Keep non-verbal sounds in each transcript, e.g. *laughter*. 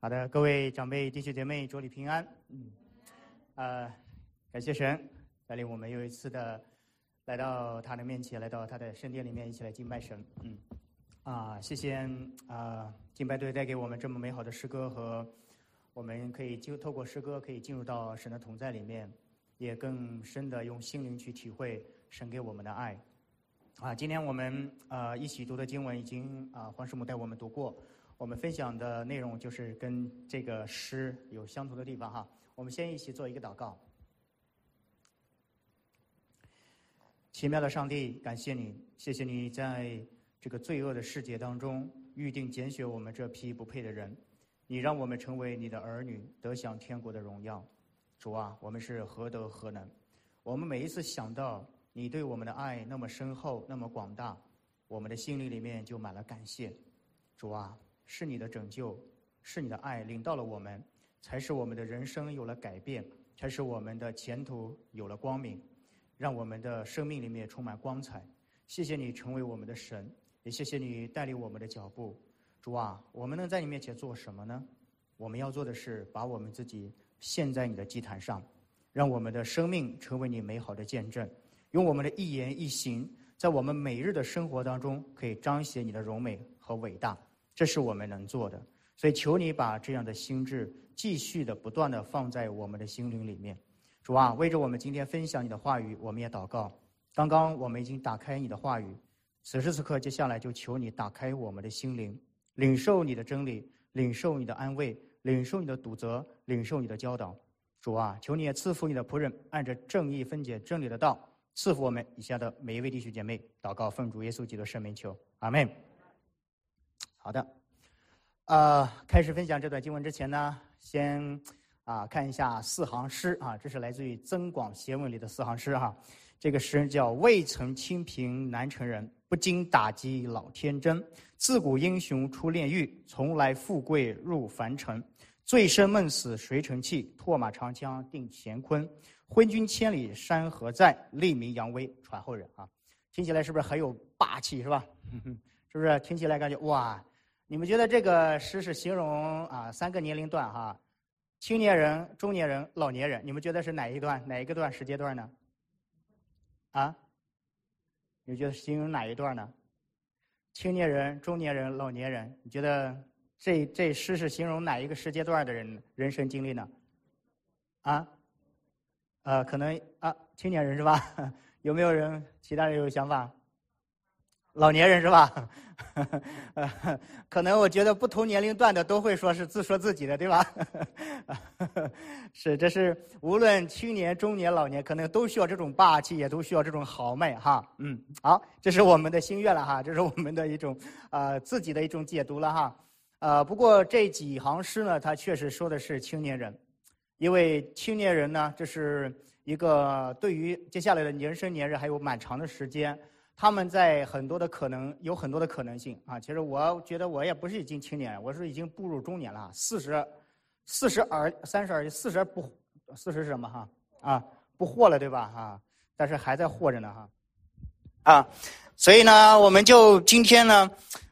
好的，各位长辈、弟兄姐妹，祝你平安。嗯，呃，感谢神带领我们又一次的来到他的面前，来到他的圣殿里面，一起来敬拜神。嗯，啊，谢谢啊，敬拜队带给我们这么美好的诗歌和我们可以就透过诗歌可以进入到神的同在里面，也更深的用心灵去体会神给我们的爱。啊，今天我们呃一起读的经文已经啊黄师母带我们读过。我们分享的内容就是跟这个诗有相同的地方哈。我们先一起做一个祷告。奇妙的上帝，感谢你，谢谢你在这个罪恶的世界当中预定拣选我们这批不配的人，你让我们成为你的儿女，得享天国的荣耀。主啊，我们是何德何能？我们每一次想到你对我们的爱那么深厚、那么广大，我们的心里里面就满了感谢。主啊。是你的拯救，是你的爱领到了我们，才使我们的人生有了改变，才使我们的前途有了光明，让我们的生命里面充满光彩。谢谢你成为我们的神，也谢谢你带领我们的脚步。主啊，我们能在你面前做什么呢？我们要做的是把我们自己献在你的祭坛上，让我们的生命成为你美好的见证，用我们的一言一行，在我们每日的生活当中，可以彰显你的荣美和伟大。这是我们能做的，所以求你把这样的心智继续的、不断的放在我们的心灵里面。主啊，为着我们今天分享你的话语，我们也祷告。刚刚我们已经打开你的话语，此时此刻，接下来就求你打开我们的心灵，领受你的真理，领受你的安慰，领受你的堵责，领受你的教导。主啊，求你也赐福你的仆人，按着正义分解真理的道，赐福我们以下的每一位弟兄姐妹。祷告，奉主耶稣基督圣名求，阿门。好的，呃，开始分享这段经文之前呢，先啊看一下四行诗啊，这是来自于《增广贤文》里的四行诗哈。这个诗叫“未曾清贫难成人，不经打击老天真。自古英雄出炼狱，从来富贵入凡尘。醉生梦死谁成器？拓马长枪定乾坤。昏君千里山河在，立名扬威传后人啊。听起来是不是很有霸气是吧？*laughs* 是不是听起来感觉哇？你们觉得这个诗是形容啊三个年龄段哈，青年人、中年人、老年人，你们觉得是哪一段哪一个段时间段呢？啊？你觉得形容哪一段呢？青年人、中年人、老年人，你觉得这这诗是形容哪一个时间段的人人生经历呢？啊？呃，可能啊，青年人是吧？*laughs* 有没有人其他人有想法？老年人是吧？*laughs* 可能我觉得不同年龄段的都会说是自说自己的，对吧？*laughs* 是，这是无论青年、中年、老年，可能都需要这种霸气，也都需要这种豪迈，哈。嗯，好，这是我们的心愿了，哈，这是我们的一种呃自己的一种解读了，哈。呃，不过这几行诗呢，它确实说的是青年人，因为青年人呢，这是一个对于接下来的人生年日还有蛮长的时间。他们在很多的可能有很多的可能性啊！其实我觉得我也不是已经青年，我是已经步入中年了，四十，四十而三十而四十不四十是什么哈啊不惑了对吧哈？但是还在惑着呢哈啊！所以呢，我们就今天呢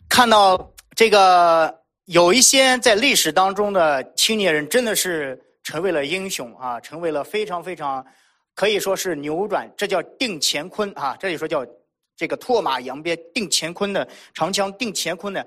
看到这个有一些在历史当中的青年人真的是成为了英雄啊，成为了非常非常可以说是扭转，这叫定乾坤啊！这里说叫。这个拓马扬鞭定乾坤的长枪定乾坤的，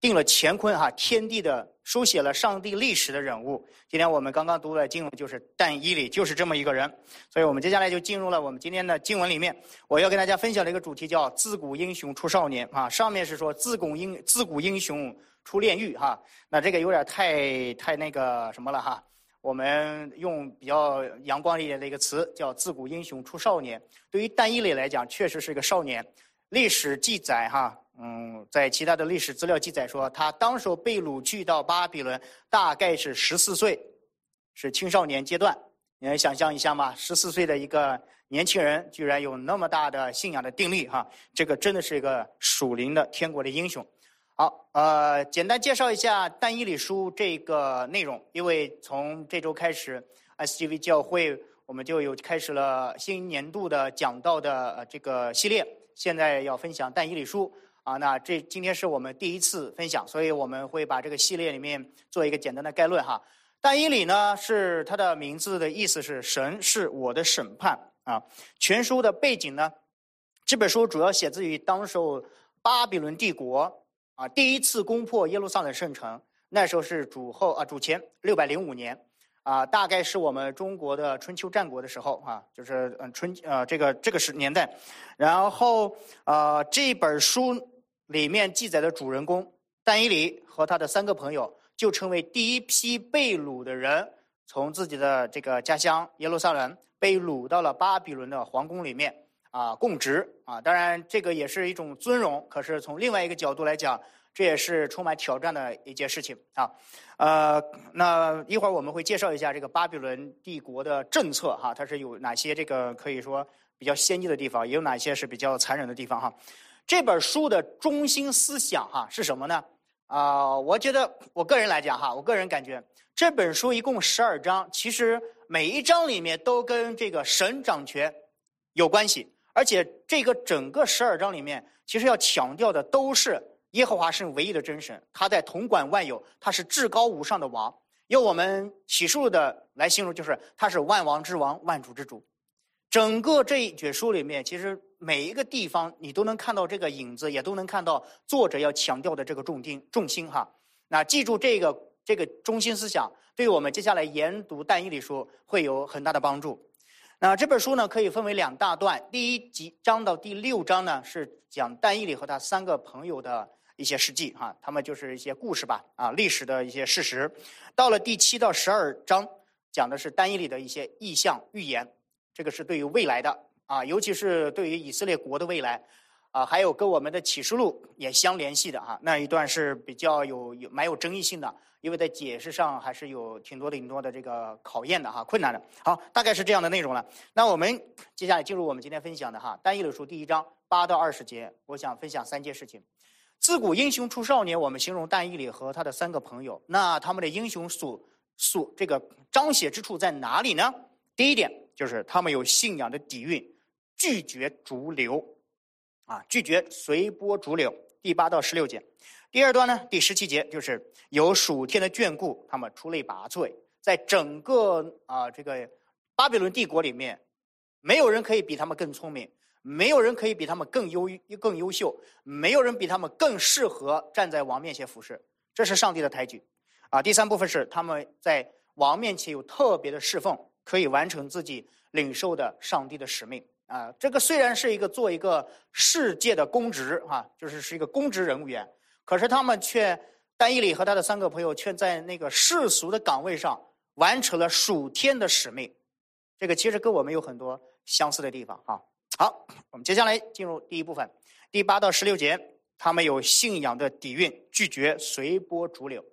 定了乾坤哈，天地的书写了上帝历史的人物。今天我们刚刚读的经文就是但以理，就是这么一个人。所以我们接下来就进入了我们今天的经文里面。我要跟大家分享的一个主题叫“自古英雄出少年”啊。上面是说“自古英自古英雄出炼狱”哈，那这个有点太太那个什么了哈。我们用比较阳光一点的一个词，叫“自古英雄出少年”。对于单一类来讲，确实是一个少年。历史记载，哈，嗯，在其他的历史资料记载说，他当时被掳去到巴比伦，大概是十四岁，是青少年阶段。你能想象一下吗？十四岁的一个年轻人，居然有那么大的信仰的定力，哈，这个真的是一个属灵的天国的英雄。好，呃，简单介绍一下《但以理书》这个内容。因为从这周开始，SGV 教会我们就有开始了新年度的讲道的这个系列。现在要分享《但以理书》啊，那这今天是我们第一次分享，所以我们会把这个系列里面做一个简单的概论哈。但以理呢，是它的名字的意思是神是我的审判啊。全书的背景呢，这本书主要写自于当时候巴比伦帝国啊第一次攻破耶路撒冷圣城，那时候是主后啊主前六百零五年。啊，大概是我们中国的春秋战国的时候啊，就是嗯春呃这个这个时年代，然后呃这本书里面记载的主人公但以理和他的三个朋友，就成为第一批被掳的人，从自己的这个家乡耶路撒冷被掳到了巴比伦的皇宫里面啊供职啊，当然这个也是一种尊荣，可是从另外一个角度来讲。这也是充满挑战的一件事情啊，呃，那一会儿我们会介绍一下这个巴比伦帝国的政策哈，它是有哪些这个可以说比较先进的地方，也有哪些是比较残忍的地方哈。这本书的中心思想哈是什么呢？啊，我觉得我个人来讲哈，我个人感觉这本书一共十二章，其实每一章里面都跟这个神掌权有关系，而且这个整个十二章里面，其实要强调的都是。耶和华是唯一的真神，他在统管万有，他是至高无上的王。用我们启示录的来形容，就是他是万王之王，万主之主。整个这一卷书里面，其实每一个地方你都能看到这个影子，也都能看到作者要强调的这个重心重心哈。那记住这个这个中心思想，对我们接下来研读但以理书会有很大的帮助。那这本书呢，可以分为两大段，第一集章到第六章呢是讲但以理和他三个朋友的。一些事迹哈，他们就是一些故事吧啊，历史的一些事实。到了第七到十二章，讲的是单义里的一些意象预言，这个是对于未来的啊，尤其是对于以色列国的未来啊，还有跟我们的启示录也相联系的哈。那一段是比较有有蛮有争议性的，因为在解释上还是有挺多的挺多的这个考验的哈，困难的。好，大概是这样的内容了。那我们接下来进入我们今天分享的哈，单一的书第一章八到二十节，我想分享三件事情。自古英雄出少年，我们形容但义里和他的三个朋友。那他们的英雄所所这个彰显之处在哪里呢？第一点就是他们有信仰的底蕴，拒绝逐流，啊，拒绝随波逐流。第八到十六节。第二段呢，第十七节就是有属天的眷顾，他们出类拔萃，在整个啊这个巴比伦帝国里面，没有人可以比他们更聪明。没有人可以比他们更优更优秀，没有人比他们更适合站在王面前服侍，这是上帝的抬举，啊，第三部分是他们在王面前有特别的侍奉，可以完成自己领受的上帝的使命，啊，这个虽然是一个做一个世界的公职，哈，就是是一个公职人员，可是他们却，丹伊里和他的三个朋友却在那个世俗的岗位上完成了属天的使命，这个其实跟我们有很多相似的地方，哈。好，我们接下来进入第一部分，第八到十六节，他们有信仰的底蕴，拒绝随波逐流。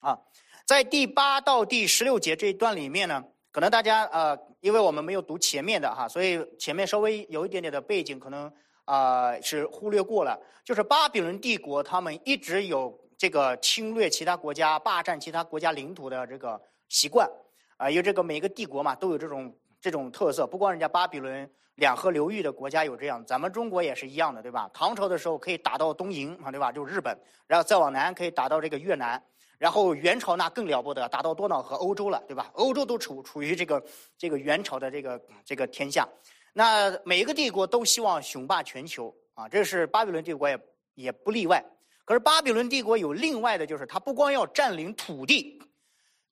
啊，在第八到第十六节这一段里面呢，可能大家呃，因为我们没有读前面的哈，所以前面稍微有一点点的背景，可能啊是忽略过了。就是巴比伦帝国，他们一直有这个侵略其他国家、霸占其他国家领土的这个习惯，啊，因为这个每个帝国嘛都有这种这种特色，不光人家巴比伦。两河流域的国家有这样，咱们中国也是一样的，对吧？唐朝的时候可以打到东瀛啊，对吧？就是日本，然后再往南可以打到这个越南，然后元朝那更了不得，打到多瑙河欧洲了，对吧？欧洲都处处于这个这个元朝的这个这个天下，那每一个帝国都希望雄霸全球啊，这是巴比伦帝国也也不例外。可是巴比伦帝国有另外的，就是他不光要占领土地，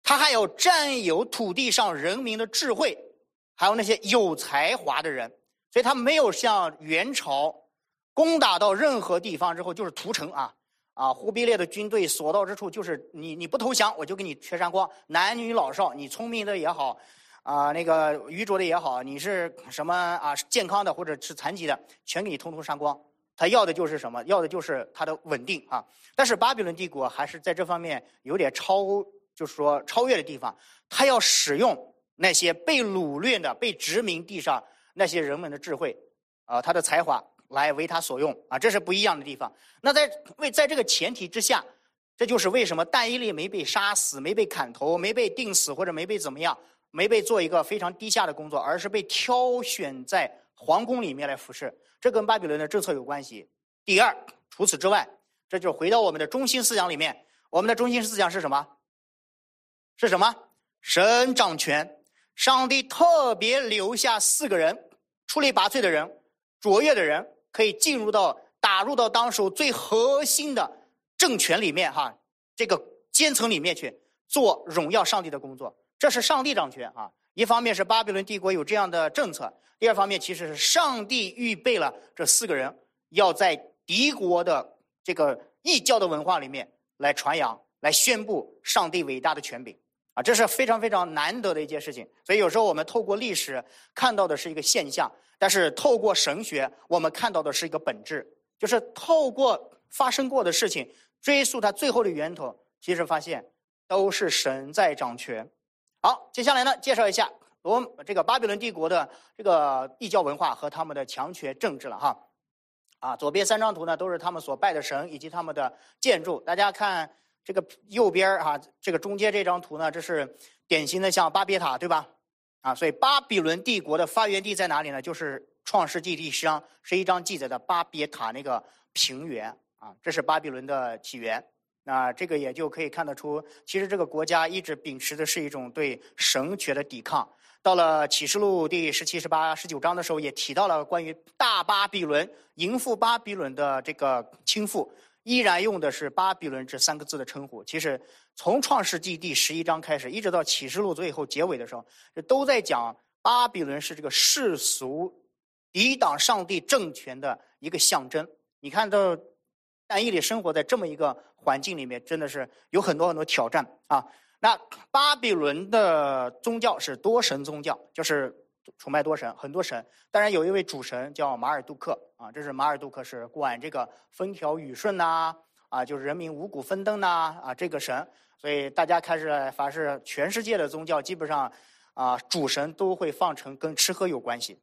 他还要占有土地上人民的智慧。还有那些有才华的人，所以他没有像元朝攻打到任何地方之后就是屠城啊啊！忽必烈的军队所到之处就是你你不投降我就给你全杀光，男女老少，你聪明的也好啊，那个愚拙的也好，你是什么啊健康的或者是残疾的，全给你通通删光。他要的就是什么？要的就是他的稳定啊！但是巴比伦帝国还是在这方面有点超，就是说超越的地方，他要使用。那些被掳掠的、被殖民地上那些人们的智慧，啊，他的才华来为他所用啊，这是不一样的地方。那在为在这个前提之下，这就是为什么但伊利没被杀死、没被砍头、没被钉死或者没被怎么样、没被做一个非常低下的工作，而是被挑选在皇宫里面来服侍。这跟巴比伦的政策有关系。第二，除此之外，这就回到我们的中心思想里面。我们的中心思想是什么？是什么？神掌权。上帝特别留下四个人，出类拔萃的人，卓越的人，可以进入到打入到当时最核心的政权里面哈，这个阶层里面去做荣耀上帝的工作。这是上帝掌权啊！一方面是巴比伦帝国有这样的政策，第二方面其实是上帝预备了这四个人，要在敌国的这个异教的文化里面来传扬、来宣布上帝伟大的权柄。啊，这是非常非常难得的一件事情。所以有时候我们透过历史看到的是一个现象，但是透过神学，我们看到的是一个本质，就是透过发生过的事情追溯它最后的源头，其实发现都是神在掌权。好，接下来呢，介绍一下罗这个巴比伦帝国的这个异教文化和他们的强权政治了哈。啊，左边三张图呢都是他们所拜的神以及他们的建筑，大家看。这个右边儿哈，这个中间这张图呢，这是典型的像巴别塔，对吧？啊，所以巴比伦帝国的发源地在哪里呢？就是创世纪第十章十一章记载的巴别塔那个平原啊，这是巴比伦的起源。那这个也就可以看得出，其实这个国家一直秉持的是一种对神权的抵抗。到了启示录第十七、十八、十九章的时候，也提到了关于大巴比伦迎附巴比伦的这个倾覆。依然用的是“巴比伦”这三个字的称呼。其实，从创世纪第十一章开始，一直到启示录最后结尾的时候，这都在讲巴比伦是这个世俗抵挡上帝政权的一个象征。你看到，但以理生活在这么一个环境里面，真的是有很多很多挑战啊。那巴比伦的宗教是多神宗教，就是。崇拜多神，很多神，当然有一位主神叫马尔杜克啊，这是马尔杜克是管这个风调雨顺呐，啊，就是人民五谷丰登呐，啊，这个神，所以大家开始凡是全世界的宗教，基本上啊，主神都会放成跟吃喝有关系。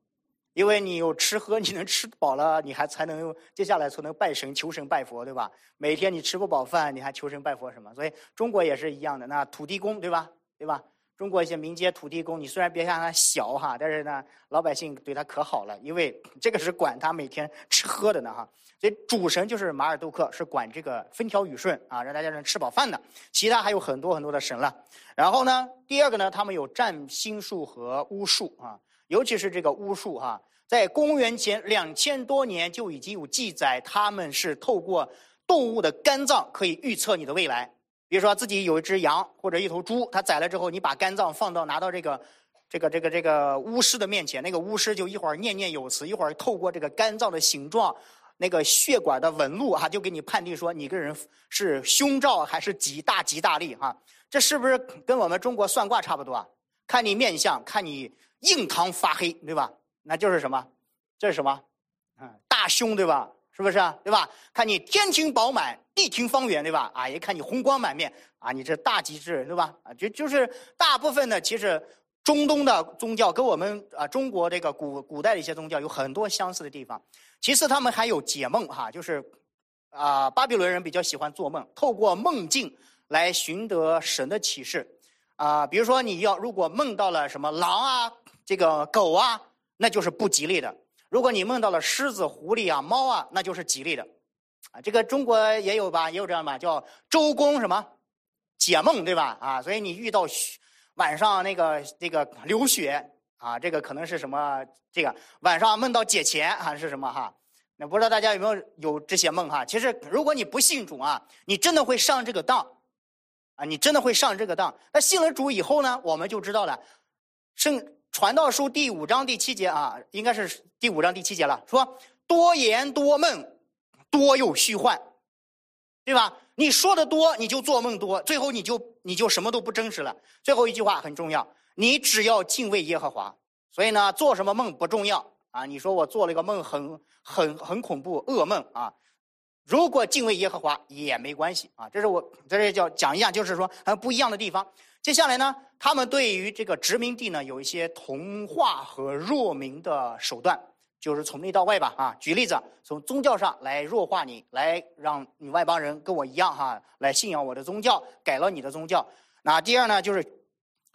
因为你有吃喝，你能吃饱了，你还才能接下来才能拜神、求神、拜佛，对吧？每天你吃不饱饭，你还求神拜佛什么？所以中国也是一样的，那土地公，对吧？对吧？中国一些民间土地公，你虽然别看他小哈，但是呢，老百姓对他可好了，因为 *coughs* 这个是管他每天吃喝的呢哈。所以主神就是马尔杜克，是管这个风调雨顺啊，让大家能吃饱饭的。其他还有很多很多的神了。然后呢，第二个呢，他们有占星术和巫术啊，尤其是这个巫术哈，在公元前两千多年就已经有记载，他们是透过动物的肝脏可以预测你的未来。比如说自己有一只羊或者一头猪，它宰了之后，你把肝脏放到拿到这个，这个这个这个巫师的面前，那个巫师就一会儿念念有词，一会儿透过这个肝脏的形状、那个血管的纹路哈，就给你判定说你个人是凶兆还是吉大吉大利哈。这是不是跟我们中国算卦差不多啊？看你面相，看你印堂发黑，对吧？那就是什么？这是什么？嗯，大凶对吧？是不是啊？对吧？看你天庭饱满，地庭方圆，对吧？啊，也看你红光满面，啊，你这大吉之人，对吧？啊，就就是大部分呢，其实中东的宗教跟我们啊中国这个古古代的一些宗教有很多相似的地方。其次，他们还有解梦哈，就是啊，巴比伦人比较喜欢做梦，透过梦境来寻得神的启示。啊，比如说你要如果梦到了什么狼啊，这个狗啊，那就是不吉利的。如果你梦到了狮子、狐狸啊、猫啊，那就是吉利的，啊，这个中国也有吧，也有这样吧，叫周公什么解梦，对吧？啊，所以你遇到晚上那个那个流血啊，这个可能是什么？这个晚上梦到解钱还是什么哈？那不知道大家有没有有这些梦哈？其实如果你不信主啊，你真的会上这个当，啊，你真的会上这个当。那信了主以后呢，我们就知道了，圣。传道书第五章第七节啊，应该是第五章第七节了。说多言多梦，多有虚幻，对吧？你说的多，你就做梦多，最后你就你就什么都不真实了。最后一句话很重要，你只要敬畏耶和华。所以呢，做什么梦不重要啊。你说我做了一个梦，很很很恐怖噩梦啊。如果敬畏耶和华也没关系啊。这是我在这叫讲一下，就是说还不一样的地方。接下来呢，他们对于这个殖民地呢，有一些同化和弱民的手段，就是从内到外吧，啊，举例子，从宗教上来弱化你，来让你外邦人跟我一样哈，来信仰我的宗教，改了你的宗教。那第二呢，就是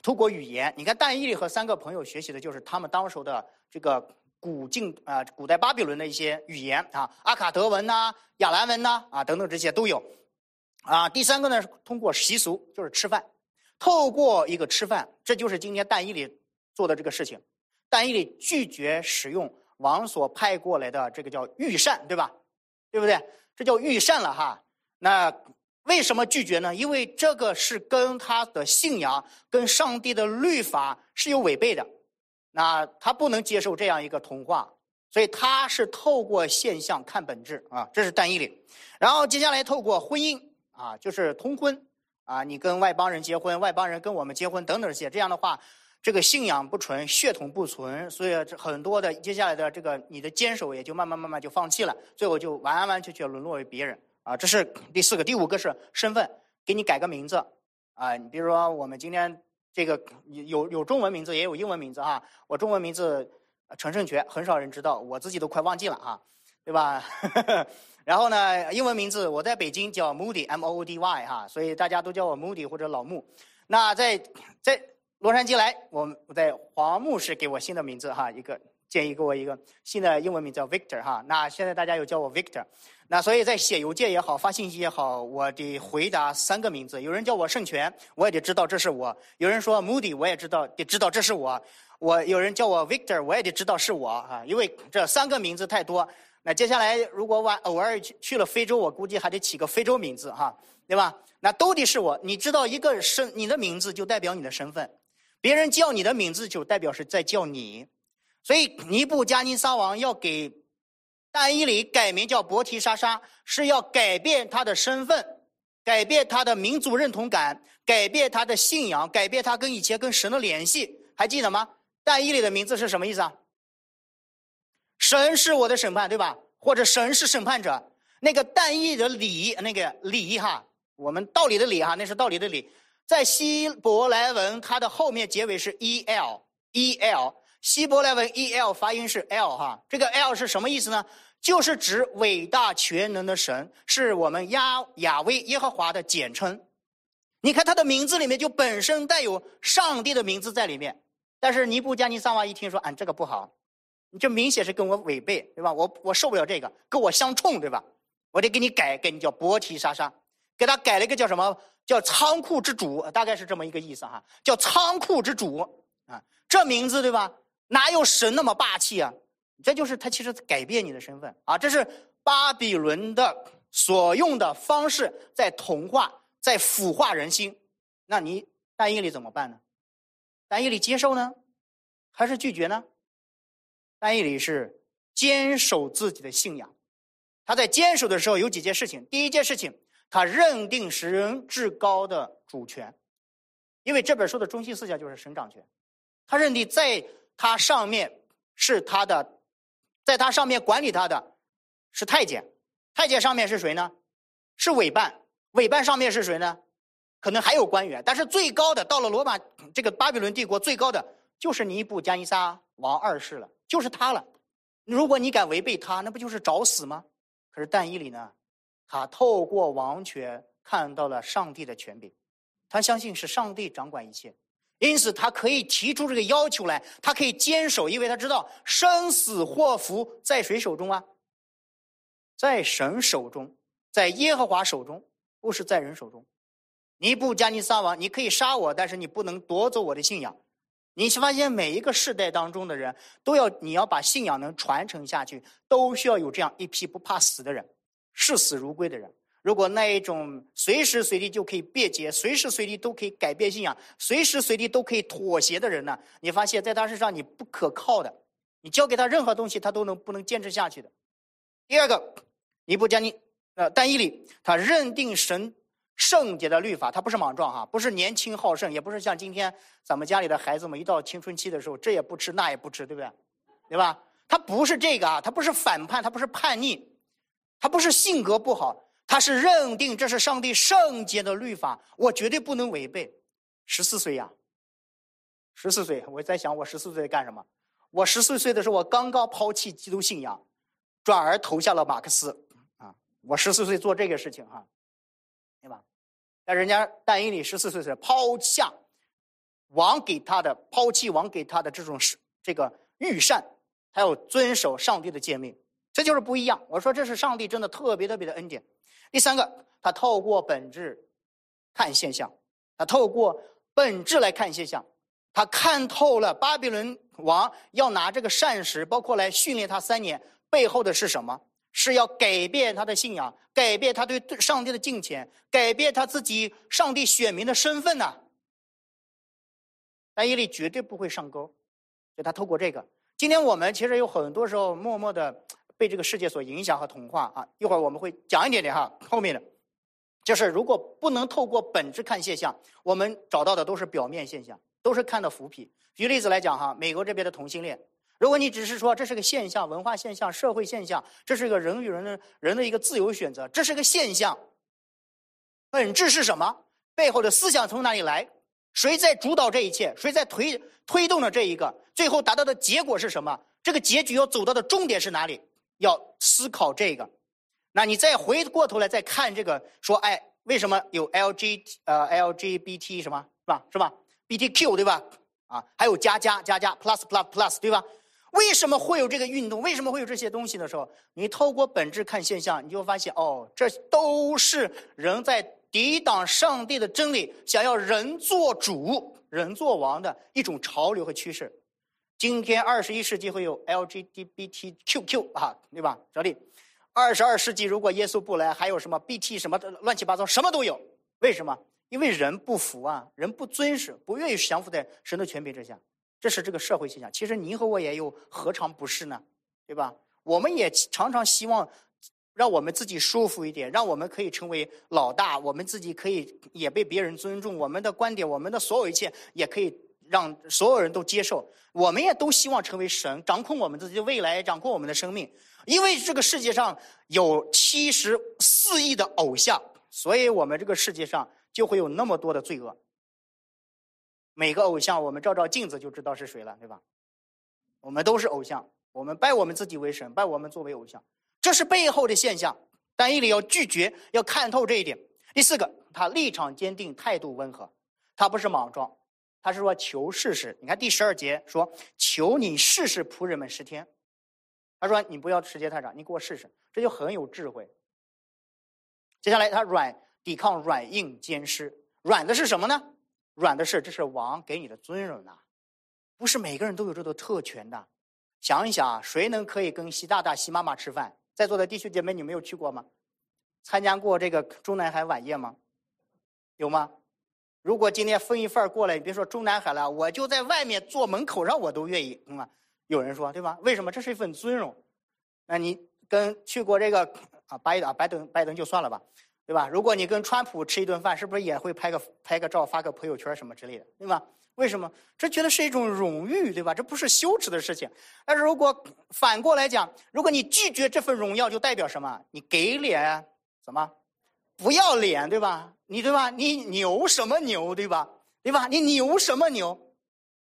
透过语言，你看但伊利和三个朋友学习的就是他们当时的这个古晋啊，古代巴比伦的一些语言啊，阿卡德文呐、亚兰文呐啊等等这些都有。啊，第三个呢是，通过习俗就是吃饭，透过一个吃饭，这就是今天但以里做的这个事情。但以理拒绝使用王所派过来的这个叫御膳，对吧？对不对？这叫御膳了哈。那为什么拒绝呢？因为这个是跟他的信仰、跟上帝的律法是有违背的。那他不能接受这样一个童话，所以他是透过现象看本质啊。这是但以理。然后接下来透过婚姻。啊，就是通婚，啊，你跟外邦人结婚，外邦人跟我们结婚，等等这些，这样的话，这个信仰不纯，血统不纯，所以很多的接下来的这个你的坚守也就慢慢慢慢就放弃了，最后就完完全全沦落为别人。啊，这是第四个，第五个是身份，给你改个名字，啊，你比如说我们今天这个有有中文名字，也有英文名字哈，我中文名字陈胜全，很少人知道，我自己都快忘记了啊，对吧？呵 *laughs* 呵然后呢，英文名字我在北京叫 Moody，M O O D Y 哈，所以大家都叫我 Moody 或者老穆。那在在洛杉矶来，我我在黄牧师给我新的名字哈，一个建议给我一个新的英文名叫 Victor 哈。那现在大家又叫我 Victor，那所以在写邮件也好，发信息也好，我得回答三个名字。有人叫我圣权，我也得知道这是我；有人说 Moody，我也知道得知道这是我；我有人叫我 Victor，我也得知道是我哈，因为这三个名字太多。那接下来，如果我偶尔去去了非洲，我估计还得起个非洲名字哈，对吧？那都得是我。你知道，一个身，你的名字就代表你的身份，别人叫你的名字就代表是在叫你。所以尼布加尼撒王要给但伊里改名叫伯提莎莎，是要改变他的身份，改变他的民族认同感，改变他的信仰，改变他跟以前跟神的联系。还记得吗？但伊里的名字是什么意思啊？神是我的审判，对吧？或者神是审判者。那个但义的理，那个理哈，我们道理的理哈，那是道理的理。在希伯来文，它的后面结尾是 e l e l。希伯来文 e l 发音是 l 哈，这个 l 是什么意思呢？就是指伟大全能的神，是我们亚亚威耶和华的简称。你看他的名字里面就本身带有上帝的名字在里面。但是尼布加尼撒娃一听说，俺这个不好。你这明显是跟我违背，对吧？我我受不了这个，跟我相冲，对吧？我得给你改，给你叫伯提莎莎，给他改了一个叫什么？叫仓库之主，大概是这么一个意思哈，叫仓库之主啊，这名字对吧？哪有神那么霸气啊？这就是他其实改变你的身份啊，这是巴比伦的所用的方式，在同化，在腐化人心。那你单一里怎么办呢？单一里接受呢，还是拒绝呢？单义里是坚守自己的信仰，他在坚守的时候有几件事情。第一件事情，他认定神至高的主权，因为这本书的中心思想就是神掌权。他认定在他上面是他的，在他上面管理他的是太监，太监上面是谁呢？是委办，委办上面是谁呢？可能还有官员，但是最高的到了罗马这个巴比伦帝国最高的就是尼布加尼撒王二世了。就是他了，如果你敢违背他，那不就是找死吗？可是但以理呢，他透过王权看到了上帝的权柄，他相信是上帝掌管一切，因此他可以提出这个要求来，他可以坚守，因为他知道生死祸福在谁手中啊？在神手中，在耶和华手中，不是在人手中。尼布加尼撒王，你可以杀我，但是你不能夺走我的信仰。你发现每一个世代当中的人都要，你要把信仰能传承下去，都需要有这样一批不怕死的人，视死如归的人。如果那一种随时随地就可以辩解，随时随地都可以改变信仰，随时随地都可以妥协的人呢？你发现在他身上你不可靠的，你交给他任何东西，他都能不能坚持下去的。第二个，你不将你呃，但以理他认定神。圣洁的律法，他不是莽撞哈，不是年轻好胜，也不是像今天咱们家里的孩子们一到青春期的时候，这也不吃那也不吃，对不对？对吧？他不是这个啊，他不是反叛，他不是叛逆，他不是性格不好，他是认定这是上帝圣洁的律法，我绝对不能违背。十四岁呀，十四岁，我在想我十四岁干什么？我十四岁的时候，我刚刚抛弃基督信仰，转而投向了马克思啊！我十四岁做这个事情哈。那人家但以理十四岁是抛下王给他的抛弃王给他的这种这个御膳他要遵守上帝的诫命，这就是不一样。我说这是上帝真的特别特别的恩典。第三个，他透过本质看现象，他透过本质来看现象，他看透了巴比伦王要拿这个膳食，包括来训练他三年，背后的是什么？是要改变他的信仰，改变他对上帝的敬虔，改变他自己上帝选民的身份呢？但伊利绝对不会上钩，就他透过这个。今天我们其实有很多时候默默的被这个世界所影响和同化啊。一会儿我们会讲一点点哈，后面的，就是如果不能透过本质看现象，我们找到的都是表面现象，都是看的浮皮。举例子来讲哈，美国这边的同性恋，如果你只是说这是个现象、文化现象、社会现象，这是个人与人的人的一个自由选择，这是个现象。本质是什么？背后的思想从哪里来？谁在主导这一切？谁在推推动了这一个？最后达到的结果是什么？这个结局要走到的终点是哪里？要思考这个。那你再回过头来再看这个，说哎，为什么有 L G 呃 L G B T 什么是吧？是吧？B T Q 对吧？啊，还有加加加加 Plus Plus Plus 对吧？为什么会有这个运动？为什么会有这些东西的时候？你透过本质看现象，你就会发现哦，这都是人在。抵挡上帝的真理，想要人做主、人做王的一种潮流和趋势。今天二十一世纪会有 LGBTQQ 啊，对吧？这里，二十二世纪如果耶稣不来，还有什么 BT 什么的乱七八糟，什么都有。为什么？因为人不服啊，人不遵守，不愿意降服在神的权柄之下。这是这个社会现象。其实你和我也有，何尝不是呢？对吧？我们也常常希望。让我们自己舒服一点，让我们可以成为老大，我们自己可以也被别人尊重，我们的观点，我们的所有一切也可以让所有人都接受。我们也都希望成为神，掌控我们自己的未来，掌控我们的生命。因为这个世界上有七十四亿的偶像，所以我们这个世界上就会有那么多的罪恶。每个偶像，我们照照镜子就知道是谁了，对吧？我们都是偶像，我们拜我们自己为神，拜我们作为偶像。这是背后的现象，但伊里要拒绝，要看透这一点。第四个，他立场坚定，态度温和，他不是莽撞，他是说求试试。你看第十二节说：“求你试试仆人们十天。”他说：“你不要时间太长，你给我试试。”这就很有智慧。接下来他软抵抗软硬兼施，软的是什么呢？软的是这是王给你的尊荣呐，不是每个人都有这个特权的。想一想，谁能可以跟习大大、习妈妈吃饭？在座的弟兄姐妹，你没有去过吗？参加过这个中南海晚宴吗？有吗？如果今天分一份过来，你别说中南海了，我就在外面坐门口上，我都愿意，嗯啊。有人说，对吧？为什么？这是一份尊荣。那你跟去过这个啊，拜登，拜登，拜登就算了吧，对吧？如果你跟川普吃一顿饭，是不是也会拍个拍个照，发个朋友圈什么之类的，对吧？为什么？这觉得是一种荣誉，对吧？这不是羞耻的事情。但是如果反过来讲，如果你拒绝这份荣耀，就代表什么？你给脸？怎么？不要脸，对吧？你对吧？你牛什么牛，对吧？对吧？你牛什么牛？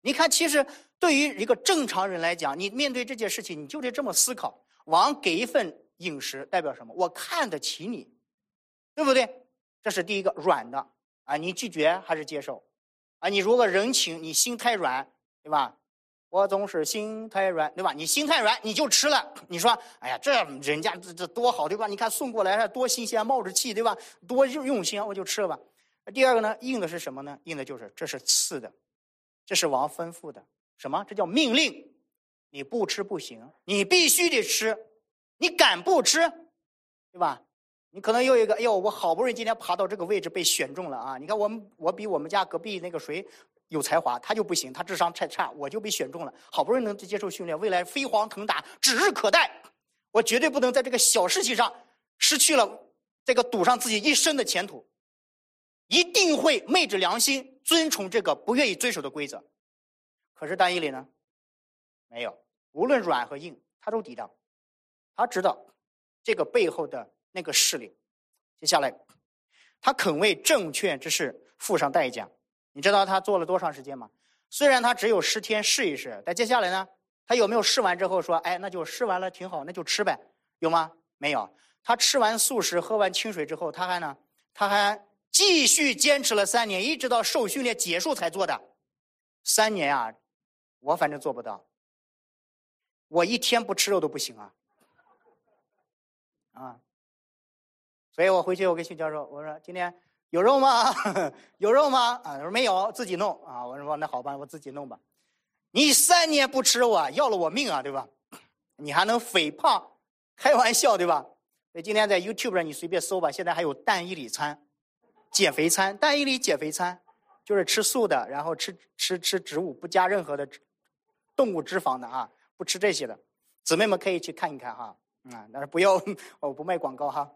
你看，其实对于一个正常人来讲，你面对这件事情，你就得这么思考：王给一份饮食，代表什么？我看得起你，对不对？这是第一个软的啊，你拒绝还是接受？啊，你如果人情，你心太软，对吧？我总是心太软，对吧？你心太软，你就吃了。你说，哎呀，这人家这这多好，对吧？你看送过来多新鲜，冒着气，对吧？多用用心，我就吃了吧。第二个呢，硬的是什么呢？硬的就是这是次的，这是王吩咐的，什么？这叫命令，你不吃不行，你必须得吃，你敢不吃，对吧？你可能又一个，哎呦，我好不容易今天爬到这个位置被选中了啊！你看我们，我比我们家隔壁那个谁有才华，他就不行，他智商太差，我就被选中了。好不容易能接受训练，未来飞黄腾达，指日可待。我绝对不能在这个小事情上失去了这个赌上自己一生的前途，一定会昧着良心遵从这个不愿意遵守的规则。可是单一里呢，没有，无论软和硬，他都抵挡，他知道这个背后的。那个势力，接下来，他肯为正确之事付上代价。你知道他做了多长时间吗？虽然他只有十天试一试，但接下来呢，他有没有试完之后说：“哎，那就试完了，挺好，那就吃呗？”有吗？没有。他吃完素食，喝完清水之后，他还呢？他还继续坚持了三年，一直到受训练结束才做的。三年啊，我反正做不到。我一天不吃肉都不行啊，啊！所以我回去我跟训教授我说今天有肉吗？*laughs* 有肉吗？啊，他说没有，自己弄啊。我说那好吧，我自己弄吧。你三年不吃肉，要了我命啊，对吧？你还能肥胖？开玩笑对吧？所以今天在 YouTube 上你随便搜吧，现在还有蛋一里餐，减肥餐，蛋一里减肥餐，就是吃素的，然后吃吃吃植物，不加任何的动物脂肪的啊。不吃这些的，姊妹们可以去看一看哈，啊，但是不要，*laughs* 我不卖广告哈。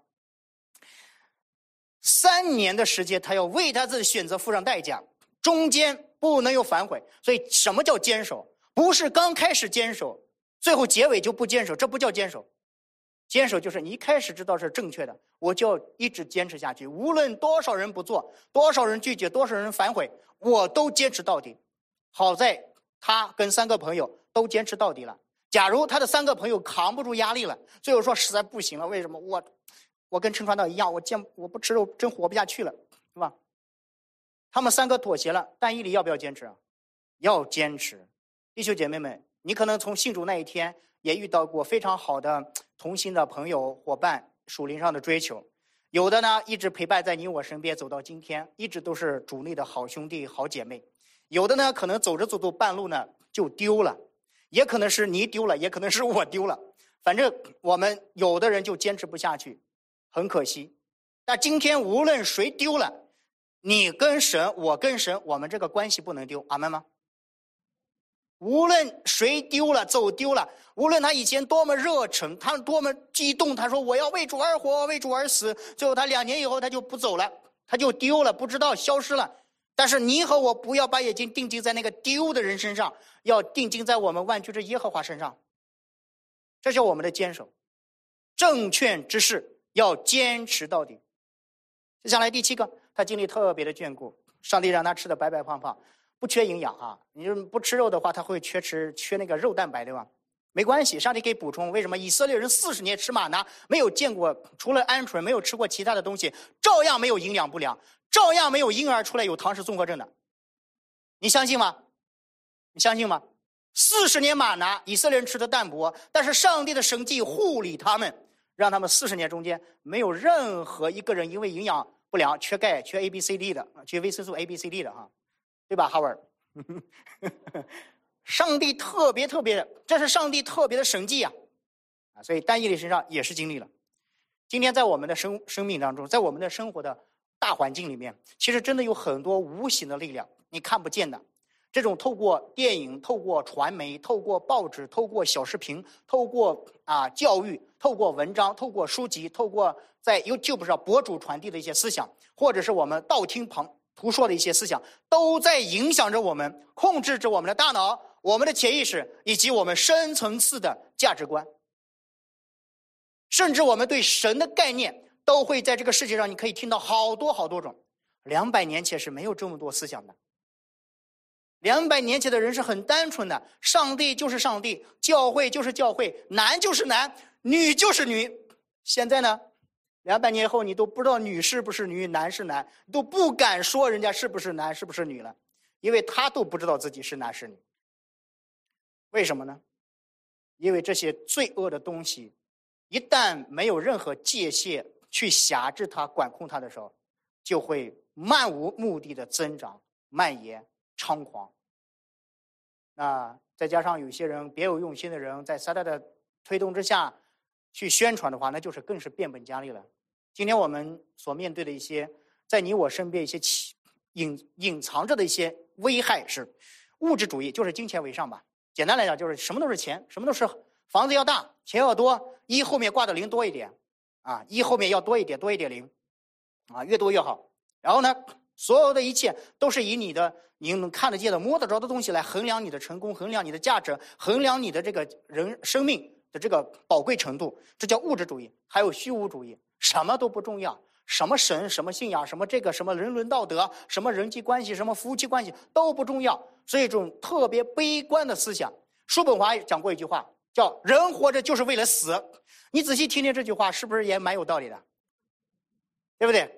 三年的时间，他要为他自己选择付上代价，中间不能有反悔。所以，什么叫坚守？不是刚开始坚守，最后结尾就不坚守，这不叫坚守。坚守就是你一开始知道是正确的，我就要一直坚持下去，无论多少人不做，多少人拒绝，多少人反悔，我都坚持到底。好在他跟三个朋友。都坚持到底了。假如他的三个朋友扛不住压力了，最后说实在不行了，为什么我，我跟陈传道一样，我坚我不吃肉真活不下去了，是吧？他们三个妥协了，但伊犁要不要坚持啊？要坚持。弟兄姐妹们，你可能从信主那一天也遇到过非常好的同心的朋友伙伴，属灵上的追求，有的呢一直陪伴在你我身边走到今天，一直都是主内的好兄弟好姐妹，有的呢可能走着走着半路呢就丢了。也可能是你丢了，也可能是我丢了，反正我们有的人就坚持不下去，很可惜。但今天无论谁丢了，你跟神，我跟神，我们这个关系不能丢，阿门吗？无论谁丢了，走丢了，无论他以前多么热忱，他多么激动，他说我要为主而活，为主而死，最后他两年以后他就不走了，他就丢了，不知道消失了。但是你和我不要把眼睛定睛在那个丢的人身上，要定睛在我们万军之耶和华身上。这是我们的坚守，正确之事要坚持到底。接下来第七个，他经历特别的眷顾，上帝让他吃的白白胖胖，不缺营养啊。你就不吃肉的话，他会缺吃缺那个肉蛋白，对吧？没关系，上帝可以补充。为什么以色列人四十年吃马拿，没有见过除了鹌鹑，没有吃过其他的东西，照样没有营养不良。照样没有婴儿出来有唐氏综合症的，你相信吗？你相信吗？四十年马拿，以色列人吃的淡薄，但是上帝的神迹护理他们，让他们四十年中间没有任何一个人因为营养不良、缺钙、缺 A、B、C、D 的，缺维生素 A、B、C、D 的哈，对吧，哈文？*laughs* 上帝特别特别的，这是上帝特别的神迹呀！啊，所以丹尼里身上也是经历了。今天在我们的生生命当中，在我们的生活的。大环境里面，其实真的有很多无形的力量，你看不见的。这种透过电影、透过传媒、透过报纸、透过小视频、透过啊教育、透过文章、透过书籍、透过在 YouTube 上博主传递的一些思想，或者是我们道听旁途说的一些思想，都在影响着我们，控制着我们的大脑、我们的潜意识以及我们深层次的价值观，甚至我们对神的概念。都会在这个世界上，你可以听到好多好多种。两百年前是没有这么多思想的。两百年前的人是很单纯的，上帝就是上帝，教会就是教会，男就是男，女就是女。现在呢，两百年后你都不知道女是不是女，男是男，都不敢说人家是不是男，是不是女了，因为他都不知道自己是男是女。为什么呢？因为这些罪恶的东西，一旦没有任何界限。去辖制它、管控它的时候，就会漫无目的的增长、蔓延、猖狂。那再加上有些人别有用心的人在撒旦的推动之下去宣传的话，那就是更是变本加厉了。今天我们所面对的一些在你我身边一些隐隐藏着的一些危害是物质主义，就是金钱为上吧。简单来讲，就是什么都是钱，什么都是房子要大，钱要多，一后面挂的零多一点。啊，一后面要多一点，多一点零，啊，越多越好。然后呢，所有的一切都是以你的你能看得见的、摸得着的东西来衡量你的成功，衡量你的价值，衡量你的这个人生命的这个宝贵程度。这叫物质主义，还有虚无主义，什么都不重要，什么神、什么信仰、什么这个、什么人伦道德、什么人际关系、什么夫妻关系都不重要。所以，这种特别悲观的思想。叔本华讲过一句话，叫“人活着就是为了死”。你仔细听听这句话，是不是也蛮有道理的？对不对？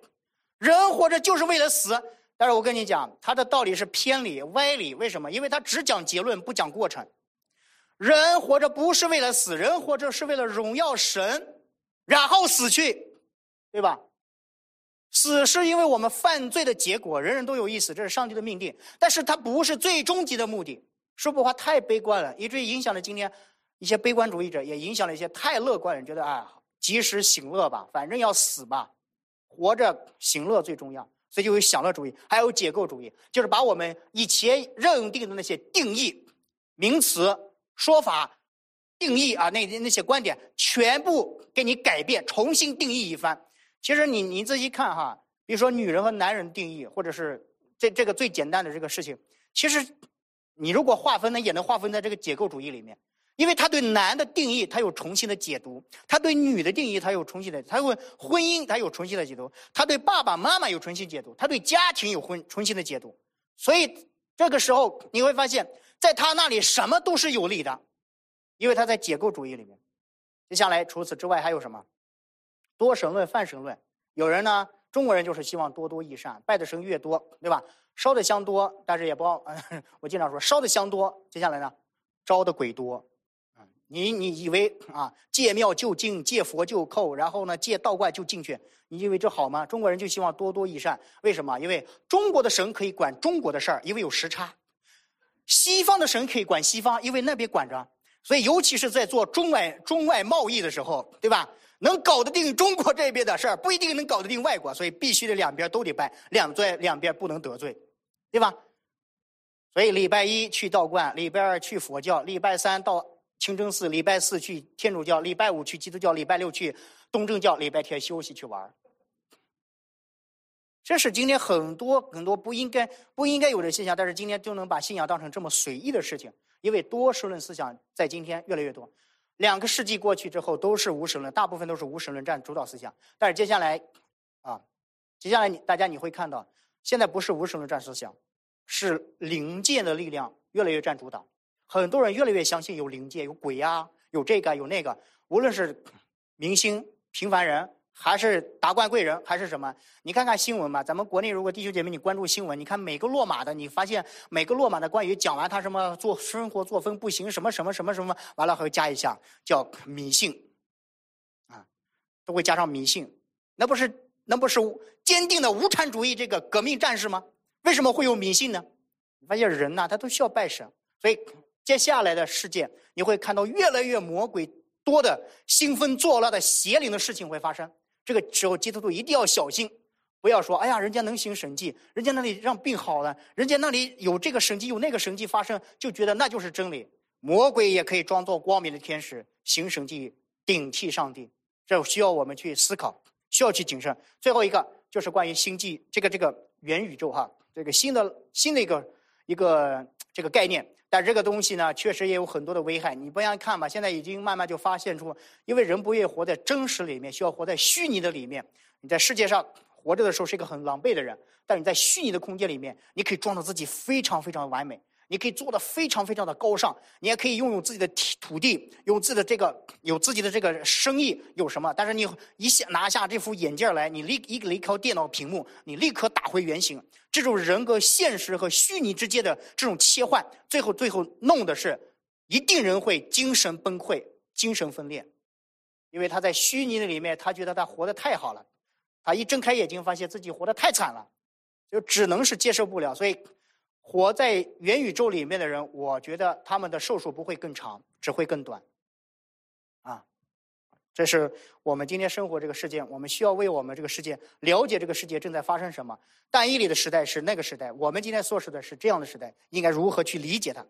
人活着就是为了死，但是我跟你讲，他的道理是偏理、歪理。为什么？因为他只讲结论，不讲过程。人活着不是为了死，人活着是为了荣耀神，然后死去，对吧？死是因为我们犯罪的结果，人人都有意思，这是上帝的命定，但是它不是最终极的目的。说不话太悲观了，以至于影响了今天一些悲观主义者，也影响了一些太乐观人，觉得啊，及时行乐吧，反正要死吧，活着行乐最重要，所以就有享乐主义，还有解构主义，就是把我们以前认定的那些定义、名词、说法、定义啊，那那些观点全部给你改变，重新定义一番。其实你你仔细看哈，比如说女人和男人定义，或者是这这个最简单的这个事情，其实你如果划分呢，也能划分在这个解构主义里面，因为他对男的定义他有重新的解读，他对女的定义他有重新的，他问婚姻他有重新的解读，他对爸爸妈妈有重新解读，他对家庭有婚重新的解读，所以这个时候你会发现在他那里什么都是有利的，因为他在解构主义里面。接下来除此之外还有什么？多神论、泛神论，有人呢，中国人就是希望多多益善，拜的神越多，对吧？烧的香多，但是也不，*laughs* 我经常说烧的香多，接下来呢，招的鬼多。你你以为啊，借庙就进，借佛就叩，然后呢，借道观就进去，你以为这好吗？中国人就希望多多益善，为什么？因为中国的神可以管中国的事儿，因为有时差；西方的神可以管西方，因为那边管着。所以，尤其是在做中外中外贸易的时候，对吧？能搞得定中国这边的事儿，不一定能搞得定外国，所以必须得两边都得拜，两在两边不能得罪，对吧？所以礼拜一去道观，礼拜二去佛教，礼拜三到清真寺，礼拜四去天主教，礼拜五去基督教，礼拜六去东正教，礼拜天休息去玩这是今天很多很多不应该不应该有的现象，但是今天就能把信仰当成这么随意的事情，因为多数论思想在今天越来越多。两个世纪过去之后，都是无神论，大部分都是无神论占主导思想。但是接下来，啊，接下来你大家你会看到，现在不是无神论占思想，是灵界的力量越来越占主导。很多人越来越相信有灵界、有鬼呀、有这个有那个，无论是明星、平凡人。还是达官贵人，还是什么？你看看新闻吧。咱们国内如果弟兄姐妹你关注新闻，你看每个落马的，你发现每个落马的关于讲完他什么做生活作风不行，什么什么什么什么，完了还会加一下叫迷信，啊，都会加上迷信。那不是那不是坚定的无产主义这个革命战士吗？为什么会有迷信呢？你发现人呐，他都需要拜神，所以接下来的事件你会看到越来越魔鬼多的兴风作浪的邪灵的事情会发生。这个时候，基督徒一定要小心，不要说：“哎呀，人家能行神迹，人家那里让病好了，人家那里有这个神迹，有那个神迹发生，就觉得那就是真理。”魔鬼也可以装作光明的天使，行神迹，顶替上帝。这需要我们去思考，需要去谨慎。最后一个就是关于星际这个这个元宇宙哈，这个新的新的一个一个这个概念。但这个东西呢，确实也有很多的危害。你不要看嘛，现在已经慢慢就发现出，因为人不愿意活在真实里面，需要活在虚拟的里面。你在世界上活着的时候是一个很狼狈的人，但你在虚拟的空间里面，你可以装的自己非常非常完美。你可以做的非常非常的高尚，你也可以拥有自己的土地，有自己的这个有自己的这个生意，有什么？但是你一下拿下这副眼镜来，你立一离开电脑屏幕，你立刻打回原形。这种人格现实和虚拟之间的这种切换，最后最后弄的是，一定人会精神崩溃、精神分裂，因为他在虚拟的里面，他觉得他活得太好了，他一睁开眼睛，发现自己活得太惨了，就只能是接受不了，所以。活在元宇宙里面的人，我觉得他们的寿数不会更长，只会更短。啊，这是我们今天生活这个世界，我们需要为我们这个世界了解这个世界正在发生什么。单一里的时代是那个时代，我们今天所处的是这样的时代，应该如何去理解它、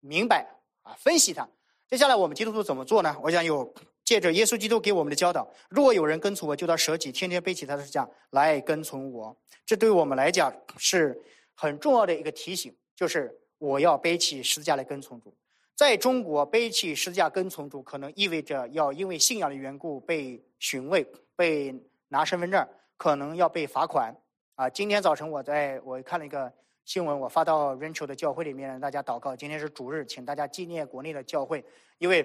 明白啊、分析它？接下来我们基督徒怎么做呢？我想有借着耶稣基督给我们的教导：如果有人跟从我，就当舍己，天天背起他的十字架来跟从我。这对我们来讲是。很重要的一个提醒就是，我要背起十字架来跟从主。在中国，背起十字架跟从主，可能意味着要因为信仰的缘故被询问、被拿身份证，可能要被罚款。啊，今天早晨我在我看了一个新闻，我发到 Rachel 的教会里面，大家祷告。今天是主日，请大家纪念国内的教会，因为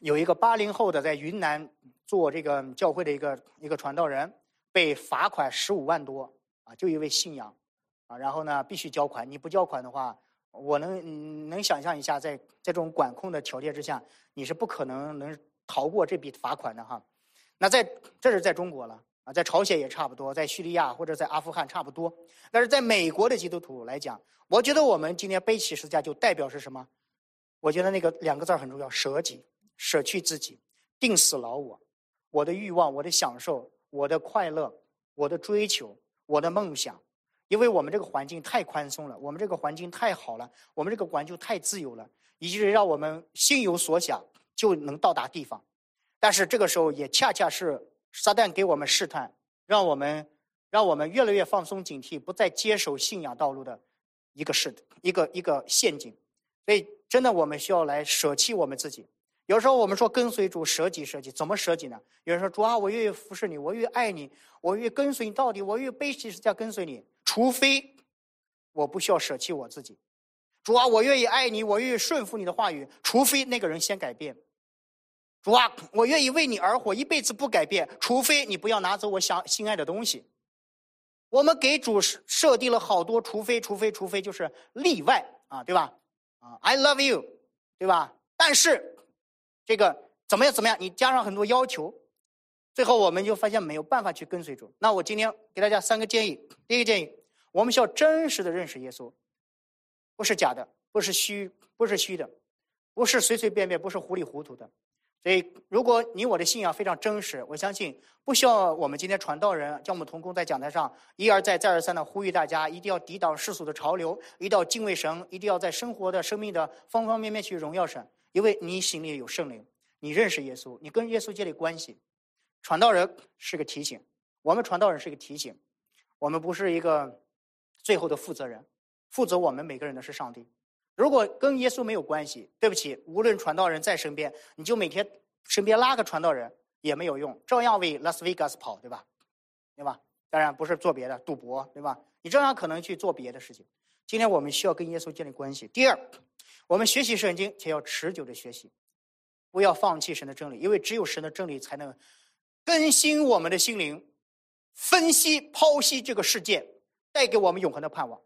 有一个八零后的在云南做这个教会的一个一个传道人，被罚款十五万多啊，就因为信仰。啊，然后呢，必须交款，你不交款的话，我能能想象一下，在在这种管控的条件之下，你是不可能能逃过这笔罚款的哈。那在这是在中国了啊，在朝鲜也差不多，在叙利亚或者在阿富汗差不多。但是在美国的基督徒来讲，我觉得我们今天背起十字架就代表是什么？我觉得那个两个字很重要：舍己，舍去自己，定死老我，我的欲望，我的享受，我的快乐，我的追求，我的梦想。因为我们这个环境太宽松了，我们这个环境太好了，我们这个环境太自由了，以至于让我们心有所想就能到达地方。但是这个时候也恰恰是撒旦给我们试探，让我们让我们越来越放松警惕，不再接受信仰道路的一个试一个一个陷阱。所以，真的我们需要来舍弃我们自己。有时候我们说跟随主，舍己舍己，怎么舍己呢？有人说主啊，我愿意服侍你，我愿意爱你，我愿意跟随你到底，我愿意背起十字架跟随你。除非我不需要舍弃我自己，主啊，我愿意爱你，我愿意顺服你的话语。除非那个人先改变，主啊，我愿意为你而活，一辈子不改变。除非你不要拿走我想心爱的东西。我们给主设定了好多除非，除非，除非就是例外啊，对吧？啊，I love you，对吧？但是。这个怎么样？怎么样？你加上很多要求，最后我们就发现没有办法去跟随主。那我今天给大家三个建议。第一个建议，我们需要真实的认识耶稣，不是假的，不是虚，不是虚的，不是随随便便，不是糊里糊涂的。所以，如果你我的信仰非常真实，我相信不需要我们今天传道人将我们同工在讲台上一而再、再而三的呼吁大家，一定要抵挡世俗的潮流，一定要敬畏神，一定要在生活的生命的方方面面去荣耀神。因为你心里有圣灵，你认识耶稣，你跟耶稣建立关系。传道人是个提醒，我们传道人是个提醒，我们不是一个最后的负责人，负责我们每个人的是上帝。如果跟耶稣没有关系，对不起，无论传道人在身边，你就每天身边拉个传道人也没有用，照样为拉斯维加斯跑，对吧？对吧？当然不是做别的，赌博，对吧？你照样可能去做别的事情。今天我们需要跟耶稣建立关系。第二。我们学习圣经，且要持久的学习，不要放弃神的真理，因为只有神的真理才能更新我们的心灵，分析剖析这个世界，带给我们永恒的盼望。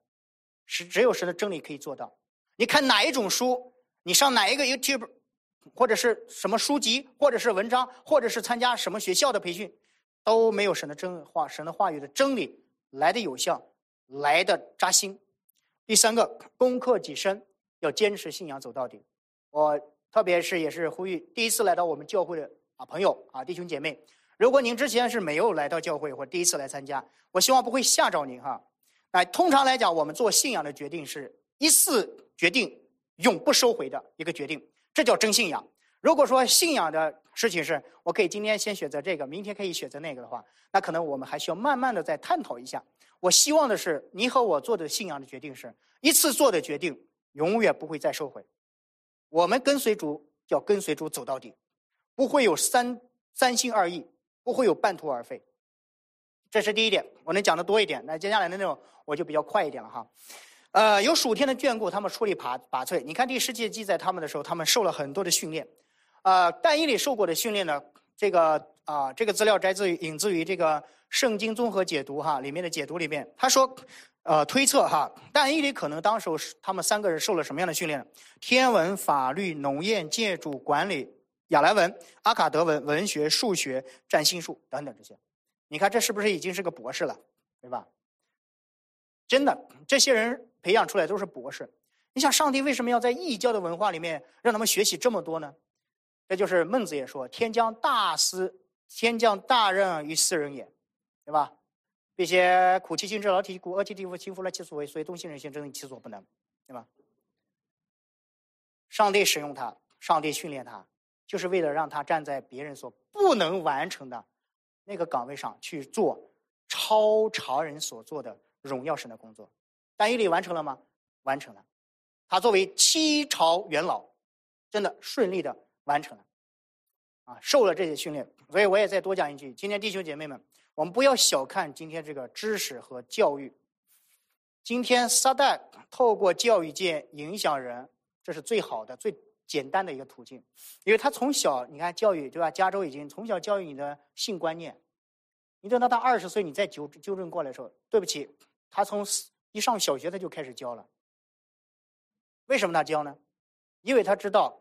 是只有神的真理可以做到。你看哪一种书，你上哪一个 YouTube，或者是什么书籍，或者是文章，或者是参加什么学校的培训，都没有神的真话、神的话语的真理来的有效，来的扎心。第三个，攻克己身。要坚持信仰走到底，我特别是也是呼吁第一次来到我们教会的啊朋友啊弟兄姐妹，如果您之前是没有来到教会或第一次来参加，我希望不会吓着您哈。哎通常来讲，我们做信仰的决定是一次决定永不收回的一个决定，这叫真信仰。如果说信仰的事情是我可以今天先选择这个，明天可以选择那个的话，那可能我们还需要慢慢的再探讨一下。我希望的是，你和我做的信仰的决定是一次做的决定。永远不会再收回。我们跟随主，要跟随主走到底，不会有三三心二意，不会有半途而废。这是第一点，我能讲的多一点。那接下来的内容我就比较快一点了哈。呃，有数天的眷顾，他们出力拔拔萃。你看第十节记载他们的时候，他们受了很多的训练。呃，但以里受过的训练呢，这个啊，这个资料摘自于引自于这个圣经综合解读哈里面的解读里面，他说。呃，推测哈，但伊里可能当时他们三个人受了什么样的训练？天文、法律、农业、建筑、管理、亚兰文、阿卡德文、文学、数学、占星术等等这些，你看这是不是已经是个博士了，对吧？真的，这些人培养出来都是博士。你想，上帝为什么要在异教的文化里面让他们学习这么多呢？这就是孟子也说：“天将大私，天将大任于斯人也，对吧？”这些苦其心志，劳其骨，饿其体肤，其肤来其所为，所以动心忍性，真的其所不能，对吧？上帝使用他，上帝训练他，就是为了让他站在别人所不能完成的那个岗位上去做超常人所做的荣耀神的工作。但伊里完成了吗？完成了。他作为七朝元老，真的顺利的完成了，啊，受了这些训练。所以我也再多讲一句：今天弟兄姐妹们。我们不要小看今天这个知识和教育。今天撒旦透过教育界影响人，这是最好的、最简单的一个途径，因为他从小你看教育对吧？加州已经从小教育你的性观念，你等到他二十岁你再纠纠正过来的时候，对不起，他从一上小学他就开始教了。为什么他教呢？因为他知道，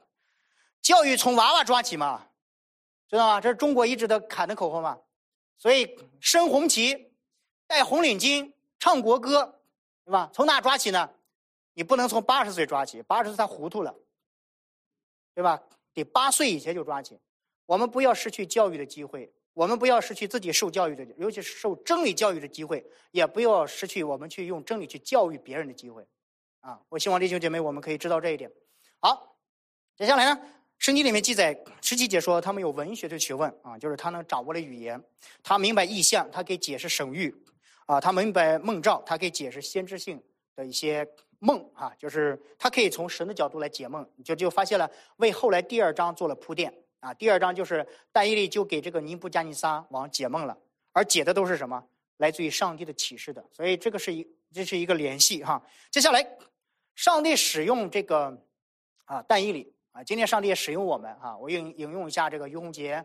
教育从娃娃抓起嘛，知道吗？这是中国一直的喊的口号嘛。所以升红旗、戴红领巾、唱国歌，对吧？从哪抓起呢？你不能从八十岁抓起，八十岁他糊涂了，对吧？得八岁以前就抓紧。我们不要失去教育的机会，我们不要失去自己受教育的，尤其是受真理教育的机会，也不要失去我们去用真理去教育别人的机会。啊，我希望弟兄姐妹我们可以知道这一点。好，接下来呢？圣经里面记载，十七节说他们有文学的学问啊，就是他能掌握了语言，他明白意象，他可以解释神谕，啊，他明白梦兆，他可以解释先知性的一些梦啊，就是他可以从神的角度来解梦，就就发现了为后来第二章做了铺垫啊。第二章就是但以理就给这个尼布加尼撒王解梦了，而解的都是什么？来自于上帝的启示的，所以这个是一这是一个联系哈。接下来，上帝使用这个啊但以理。啊，今天上帝也使用我们哈，我引引用一下这个于洪杰，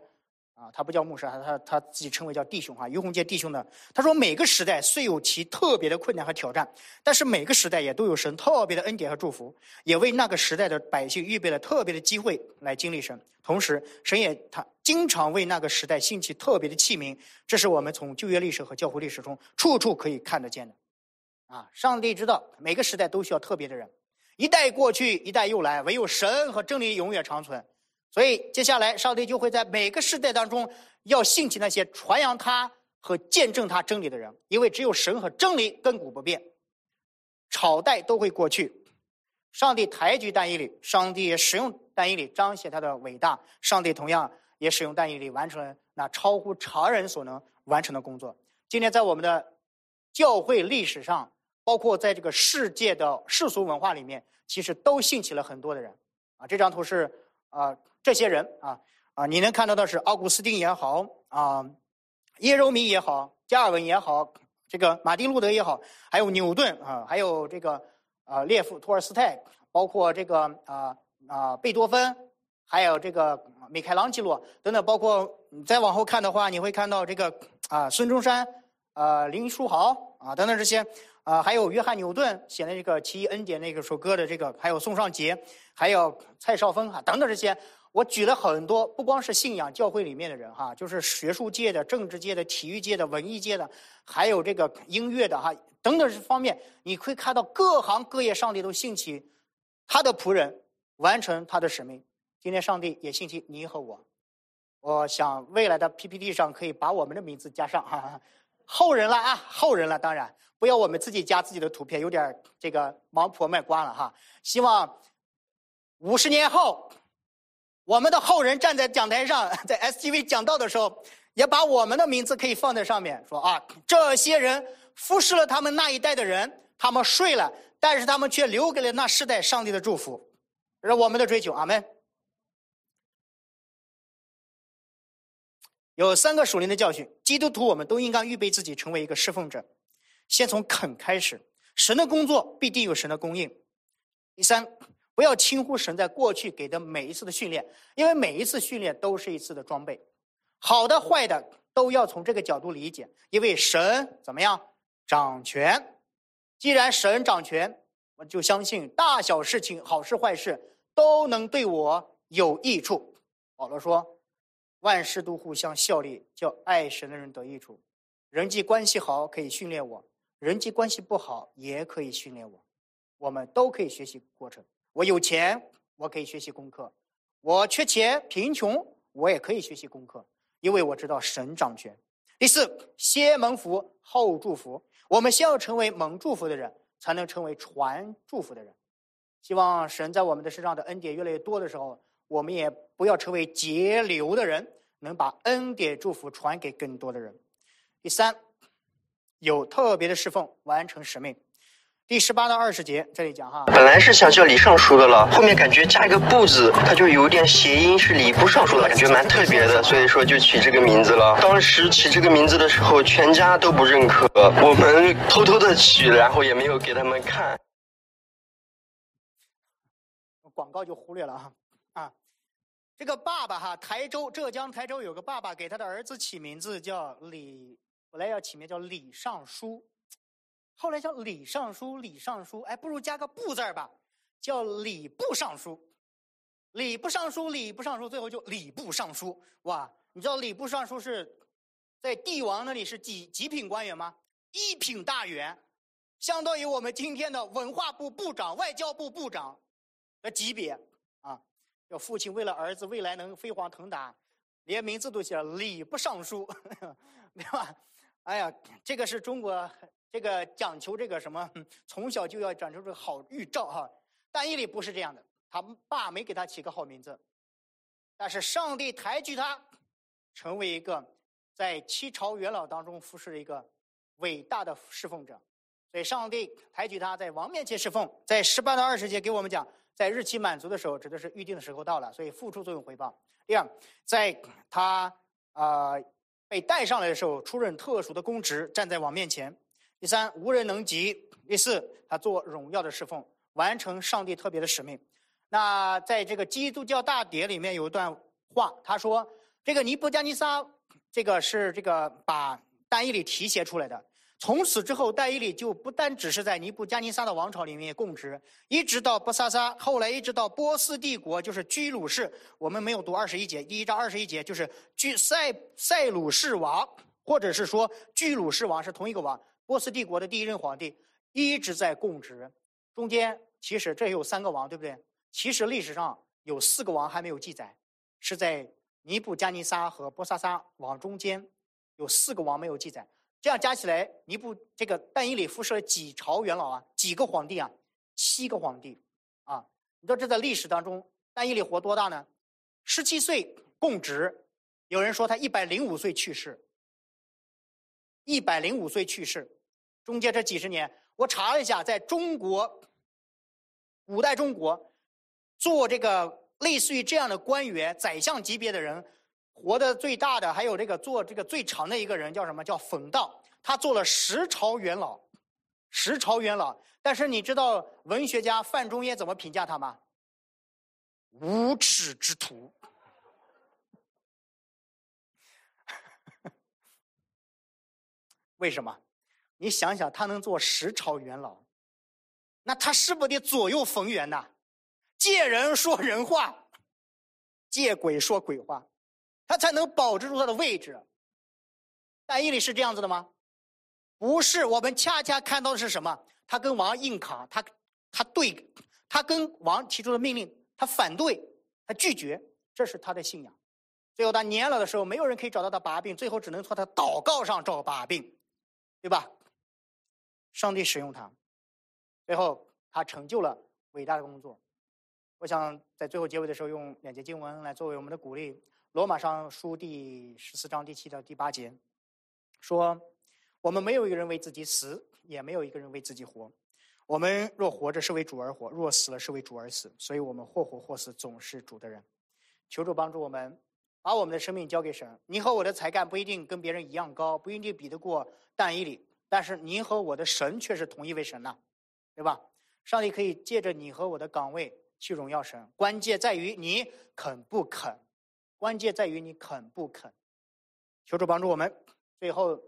啊，他不叫牧师，他他他自己称为叫弟兄哈。于洪杰弟兄呢，他说每个时代虽有其特别的困难和挑战，但是每个时代也都有神特别的恩典和祝福，也为那个时代的百姓预备了特别的机会来经历神。同时，神也他经常为那个时代兴起特别的器皿，这是我们从旧约历史和教会历史中处处可以看得见的。啊，上帝知道每个时代都需要特别的人。一代过去，一代又来，唯有神和真理永远长存。所以，接下来上帝就会在每个世代当中要兴起那些传扬他和见证他真理的人，因为只有神和真理亘古不变。朝代都会过去，上帝抬举但以理，上帝也使用但以理彰显他的伟大。上帝同样也使用但以理完成了那超乎常人所能完成的工作。今天在我们的教会历史上。包括在这个世界的世俗文化里面，其实都兴起了很多的人，啊，这张图是啊，这些人啊啊，你能看到的是奥古斯丁也好啊，耶柔米也好，加尔文也好，这个马丁路德也好，还有牛顿啊，还有这个啊列夫托尔斯泰，包括这个啊啊贝多芬，还有这个米开朗基罗等等，包括你再往后看的话，你会看到这个啊孙中山，啊林书豪啊等等这些。啊，还有约翰牛顿写的这个《奇异恩典》那个首歌的这个，还有宋尚杰，还有蔡少芬哈等等这些，我举了很多，不光是信仰教会里面的人哈，就是学术界的、政治界的、体育界的、文艺界的，还有这个音乐的哈等等方面，你会看到各行各业上帝都兴起他的仆人完成他的使命。今天上帝也兴起你和我，我想未来的 PPT 上可以把我们的名字加上哈，后人了啊，后人了，当然。不要我们自己加自己的图片，有点这个盲婆卖瓜了哈。希望五十年后，我们的后人站在讲台上，*laughs* 在 STV 讲道的时候，也把我们的名字可以放在上面，说啊，这些人服侍了他们那一代的人，他们睡了，但是他们却留给了那世代上帝的祝福，这是我们的追求。阿门。有三个属灵的教训，基督徒我们都应当预备自己成为一个侍奉者。先从肯开始，神的工作必定有神的供应。第三，不要轻忽神在过去给的每一次的训练，因为每一次训练都是一次的装备，好的坏的都要从这个角度理解。因为神怎么样掌权？既然神掌权，我就相信大小事情、好事坏事都能对我有益处。保罗说：“万事都互相效力，叫爱神的人得益处。”人际关系好可以训练我。人际关系不好也可以训练我，我们都可以学习过程。我有钱，我可以学习功课；我缺钱、贫穷，我也可以学习功课，因为我知道神掌权。第四，先蒙福后祝福。我们先要成为蒙祝福的人，才能成为传祝福的人。希望神在我们的身上的恩典越来越多的时候，我们也不要成为节流的人，能把恩典祝福传给更多的人。第三。有特别的侍奉，完成使命。第十八到二十节，这里讲哈。本来是想叫李尚书的了，后面感觉加一个“不”字，它就有点谐音，是礼部尚书的感觉，蛮特别的，所以说就取这个名字了。当时起这个名字的时候，全家都不认可，我们偷偷的取，然后也没有给他们看。广告就忽略了哈啊！这个爸爸哈，台州浙江台州有个爸爸给他的儿子起名字叫李。本来要起名叫李尚书，后来叫李尚书，李尚书，哎，不如加个“不”字儿吧。叫礼部尚书。礼部尚书，礼部尚书，最后就礼部尚书。哇，你知道礼部尚书是在帝王那里是几几品官员吗？一品大员，相当于我们今天的文化部部长、外交部部长的级别啊。要父亲为了儿子未来能飞黄腾达，连名字都写了礼部尚书，*laughs* 对吧？哎呀，这个是中国这个讲求这个什么，从小就要讲究这个好预兆哈。但以理不是这样的，他爸没给他起个好名字，但是上帝抬举他，成为一个在七朝元老当中服侍的一个伟大的侍奉者。所以上帝抬举他在王面前侍奉。在十八到二十节给我们讲。在日期满足的时候，指的是预定的时候到了，所以付出作用回报。第二，在他啊被带上来的时候，出任特殊的公职，站在王面前。第三，无人能及。第四，他做荣耀的侍奉，完成上帝特别的使命。那在这个基督教大典里面有一段话，他说：“这个尼布加尼撒，这个是这个把单一里提携出来的。”从此之后，戴伊里就不单只是在尼布加尼撒的王朝里面供职，一直到波萨萨，后来一直到波斯帝国，就是居鲁士。我们没有读二十一节，第一章二十一节就是居塞塞鲁士王，或者是说居鲁士王是同一个王，波斯帝国的第一任皇帝，一直在供职。中间其实这有三个王，对不对？其实历史上有四个王还没有记载，是在尼布加尼撒和波萨萨王中间有四个王没有记载。这样加起来，尼布这个但以里服侍了几朝元老啊？几个皇帝啊？七个皇帝，啊！你知道这在历史当中，但以里活多大呢？十七岁供职，有人说他一百零五岁去世。一百零五岁去世，中间这几十年，我查了一下，在中国，古代中国，做这个类似于这样的官员，宰相级别的人。活的最大的，还有这个做这个最长的一个人叫什么？叫冯道，他做了十朝元老，十朝元老。但是你知道文学家范仲淹怎么评价他吗？无耻之徒。*laughs* 为什么？你想想，他能做十朝元老，那他是不得左右逢源呐？借人说人话，借鬼说鬼话。他才能保持住他的位置。但伊里是这样子的吗？不是，我们恰恰看到的是什么？他跟王硬扛，他他对，他跟王提出的命令，他反对，他拒绝，这是他的信仰。最后他年老的时候，没有人可以找到他把柄，最后只能从他祷告上找把柄，对吧？上帝使用他，最后他成就了伟大的工作。我想在最后结尾的时候，用两节经文来作为我们的鼓励。罗马上书第十四章第七到第八节，说：“我们没有一个人为自己死，也没有一个人为自己活。我们若活着，是为主而活；若死了，是为主而死。所以，我们或活或死，总是主的人。求主帮助我们，把我们的生命交给神。你和我的才干不一定跟别人一样高，不一定比得过但以理，但是您和我的神却是同一位神呐，对吧？上帝可以借着你和我的岗位去荣耀神，关键在于你肯不肯。”关键在于你肯不肯，求主帮助我们。最后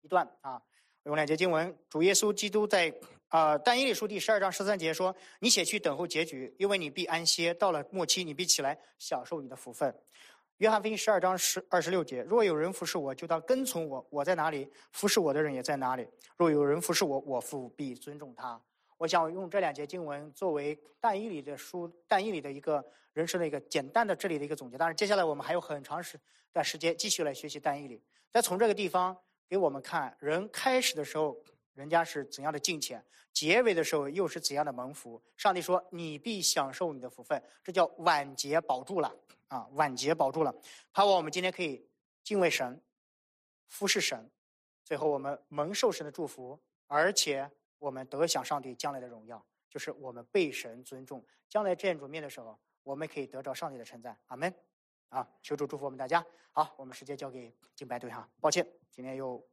一段啊，用两节经文，主耶稣基督在啊但以理书第十二章十三节说：“你且去等候结局，因为你必安歇。到了末期，你必起来享受你的福分。”约翰福音十二章十二十六节：“若有人服侍我，就当跟从我；我在哪里，服侍我的人也在哪里。若有人服侍我，我父必尊重他。”我想用这两节经文作为但以理的书，但以理的一个人生的一个简单的这里的一个总结。当然，接下来我们还有很长时段时间继续来学习但以理。再从这个地方给我们看，人开始的时候人家是怎样的敬虔，结尾的时候又是怎样的蒙福。上帝说：“你必享受你的福分。”这叫晚节保住了啊，晚节保住了。盼望我们今天可以敬畏神，服侍神，最后我们蒙受神的祝福，而且。我们得享上帝将来的荣耀，就是我们被神尊重。将来见主面的时候，我们可以得着上帝的称赞。阿门。啊，求主祝福我们大家。好，我们时间交给敬拜队哈。抱歉，今天又